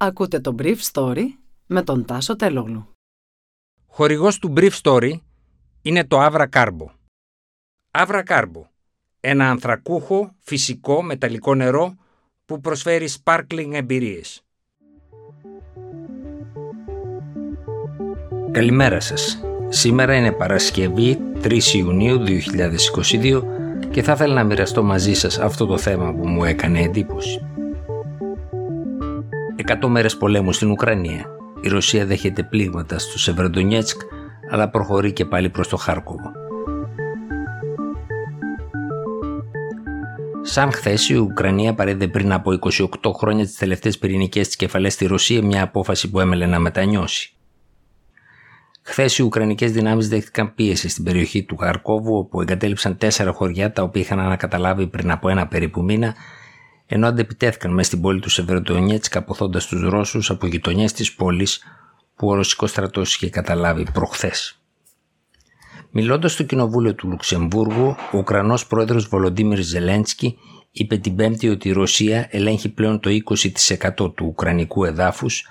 Ακούτε το Brief Story με τον Τάσο Τελόγλου. Χορηγός του Brief Story είναι το Avra Carbo. Avra Carbo, ένα ανθρακούχο, φυσικό, μεταλλικό νερό που προσφέρει sparkling εμπειρίες. Καλημέρα σας. Σήμερα είναι Παρασκευή 3 Ιουνίου 2022 και θα ήθελα να μοιραστώ μαζί σας αυτό το θέμα που μου έκανε εντύπωση. 100 μέρες πολέμου στην Ουκρανία. Η Ρωσία δέχεται πλήγματα στο Σεβερντονιέτσκ αλλά προχωρεί και πάλι προς το Χάρκοβο. Σαν χθες η Ουκρανία παρέδε πριν από 28 χρόνια τις τελευταίες πυρηνικές της κεφαλές στη Ρωσία, μια απόφαση που έμελε να μετανιώσει. Χθες οι Ουκρανικές δυνάμεις δέχτηκαν πίεση στην περιοχή του Χαρκόβου, όπου εγκατέλειψαν τέσσερα χωριά τα οποία είχαν ανακαταλάβει πριν από ένα περίπου μήνα, ενώ αντεπιτέθηκαν μέσα στην πόλη του Σεβεροτονιέτσκ αποθώντας τους Ρώσους από γειτονιές της πόλης που ο Ρωσικός στρατός είχε καταλάβει προχθές. Μιλώντας στο κοινοβούλιο του Λουξεμβούργου, ο Ουκρανός πρόεδρος Βολοντίμιρ Ζελένσκι είπε την Πέμπτη ότι η Ρωσία ελέγχει πλέον το 20% του Ουκρανικού εδάφους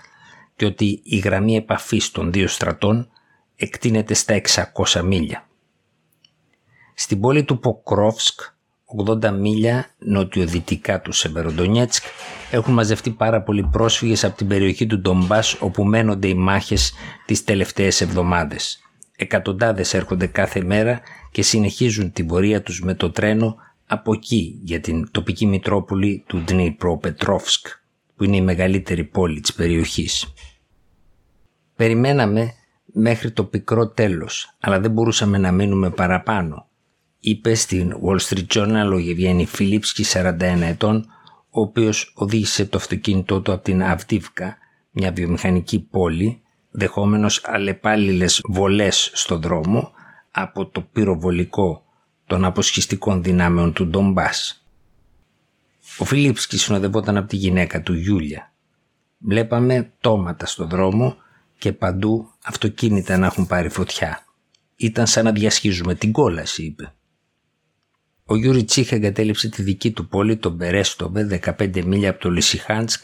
και ότι η γραμμή επαφής των δύο στρατών εκτείνεται στα 600 μίλια. Στην πόλη του Ποκρόφσκ, 80 μίλια νοτιοδυτικά του Σεβεροντονιέτσκ, έχουν μαζευτεί πάρα πολλοί πρόσφυγες από την περιοχή του Ντομπάς όπου μένονται οι μάχες τις τελευταίες εβδομάδες. Εκατοντάδες έρχονται κάθε μέρα και συνεχίζουν την πορεία τους με το τρένο από εκεί για την τοπική μητρόπολη του Πετρόφσκ, που είναι η μεγαλύτερη πόλη της περιοχής. Περιμέναμε μέχρι το πικρό τέλος, αλλά δεν μπορούσαμε να μείνουμε παραπάνω, είπε στην Wall Street Journal ο Γευγένη Φίλιψκη 41 ετών, ο οποίος οδήγησε το αυτοκίνητό του από την Αυτίβκα, μια βιομηχανική πόλη, δεχόμενος αλλεπάλληλες βολές στο δρόμο από το πυροβολικό των αποσχιστικών δυνάμεων του Ντομπάς. Ο Φιλίπσκι συνοδευόταν από τη γυναίκα του Γιούλια. Βλέπαμε πτώματα στο δρόμο και παντού αυτοκίνητα να έχουν πάρει φωτιά. Ήταν σαν να διασχίζουμε την κόλαση, είπε. Ο Γιούρι Τσίχ εγκατέλειψε τη δική του πόλη, τον Μπερέστοβε, 15 μίλια από το Λισιχάντσκ,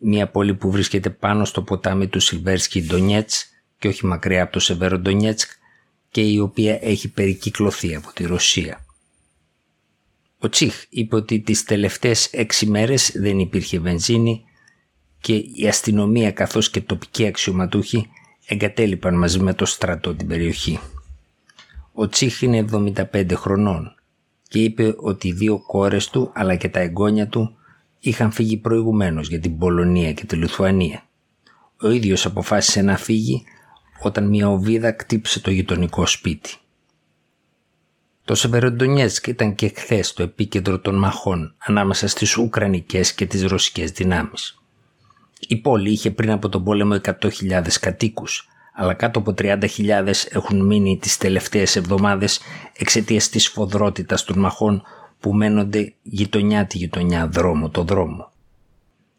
μια πόλη που βρίσκεται πάνω στο ποτάμι του Σιβέρσκι Ντονιέτς και όχι μακριά από το Σεβέρο Ντονιέτσκ και η οποία έχει περικυκλωθεί από τη Ρωσία. Ο Τσίχ είπε ότι τις τελευταίες έξι μέρες δεν υπήρχε βενζίνη και η αστυνομία καθώς και τοπικοί αξιωματούχοι εγκατέλειπαν μαζί με το στρατό την περιοχή. Ο Τσίχ είναι 75 χρονών και είπε ότι οι δύο κόρες του αλλά και τα εγγόνια του είχαν φύγει προηγουμένως για την Πολωνία και τη Λιθουανία. Ο ίδιος αποφάσισε να φύγει όταν μια οβίδα κτύψε το γειτονικό σπίτι. Το Σεβεροντονιέσκ ήταν και χθες το επίκεντρο των μαχών ανάμεσα στις Ουκρανικές και τις Ρωσικές δυνάμεις. Η πόλη είχε πριν από τον πόλεμο 100.000 κατοίκους, αλλά κάτω από 30.000 έχουν μείνει τις τελευταίες εβδομάδες εξαιτίας της φοδρότητας των μαχών που μένονται γειτονιά τη γειτονιά, δρόμο το δρόμο.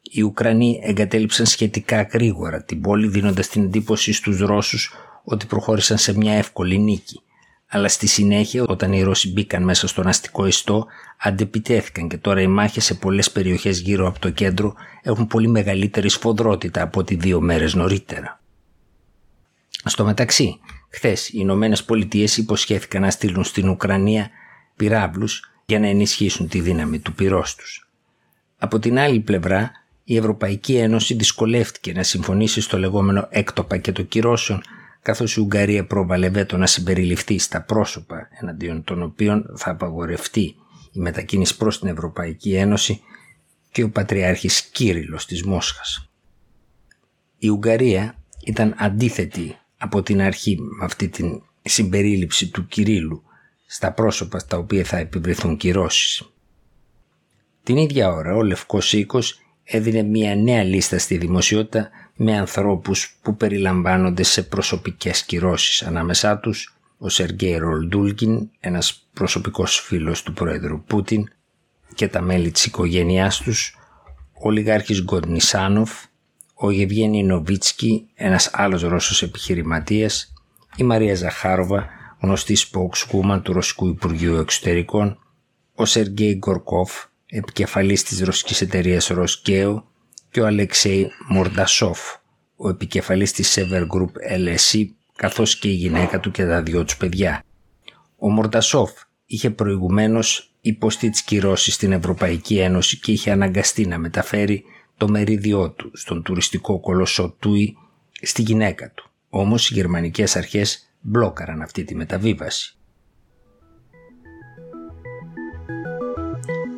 Οι Ουκρανοί εγκατέλειψαν σχετικά γρήγορα την πόλη δίνοντας την εντύπωση στους Ρώσους ότι προχώρησαν σε μια εύκολη νίκη. Αλλά στη συνέχεια όταν οι Ρώσοι μπήκαν μέσα στον αστικό ιστό αντεπιτέθηκαν και τώρα οι μάχες σε πολλές περιοχές γύρω από το κέντρο έχουν πολύ μεγαλύτερη σφοδρότητα από ό,τι δύο μέρες νωρίτερα. Στο μεταξύ, χθες οι Ηνωμένες Πολιτείες υποσχέθηκαν να στείλουν στην Ουκρανία πυράβλους για να ενισχύσουν τη δύναμη του πυρός τους. Από την άλλη πλευρά, η Ευρωπαϊκή Ένωση δυσκολεύτηκε να συμφωνήσει στο λεγόμενο έκτο πακέτο κυρώσεων καθώς η Ουγγαρία πρόβαλε βέτο να συμπεριληφθεί στα πρόσωπα εναντίον των οποίων θα απαγορευτεί η μετακίνηση προς την Ευρωπαϊκή Ένωση και ο Πατριάρχης Κύριλος της Μόσχας. Η Ουγγαρία ήταν αντίθετη από την αρχή με αυτή την συμπερίληψη του Κυρίλου στα πρόσωπα στα οποία θα επιβληθούν κυρώσεις. Την ίδια ώρα ο Λευκός Οίκος έδινε μια νέα λίστα στη δημοσιότητα με ανθρώπους που περιλαμβάνονται σε προσωπικές κυρώσεις ανάμεσά τους ο Σεργέη Ρολντούλκιν, ένας προσωπικός φίλος του πρόεδρου Πούτιν και τα μέλη της οικογένειάς τους, ο Λιγάρχης Γκοντνισάνοφ, ο Γευγένη Νοβίτσκι, ένας άλλος Ρώσος επιχειρηματίας, η Μαρία Ζαχάροβα, γνωστή spokeswoman του Ρωσικού Υπουργείου Εξωτερικών, ο Σεργέη Γκορκόφ, επικεφαλής της ρωσικής εταιρείας Ροσγκέο και ο Αλεξέη Μορντασόφ, ο επικεφαλής της Sever Group LSE, καθώς και η γυναίκα του και τα δυο τους παιδιά. Ο Μορντασόφ είχε προηγουμένως υποστεί τις κυρώσεις στην Ευρωπαϊκή Ένωση και είχε αναγκαστεί να μεταφέρει το μερίδιό του στον τουριστικό κολοσσό Τούι στη γυναίκα του. Όμως οι γερμανικές αρχές μπλόκαραν αυτή τη μεταβίβαση.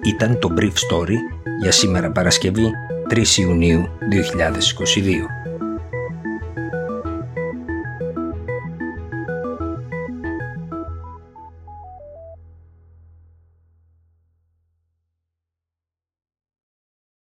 Ήταν το Brief Story για σήμερα Παρασκευή 3 Ιουνίου 2022.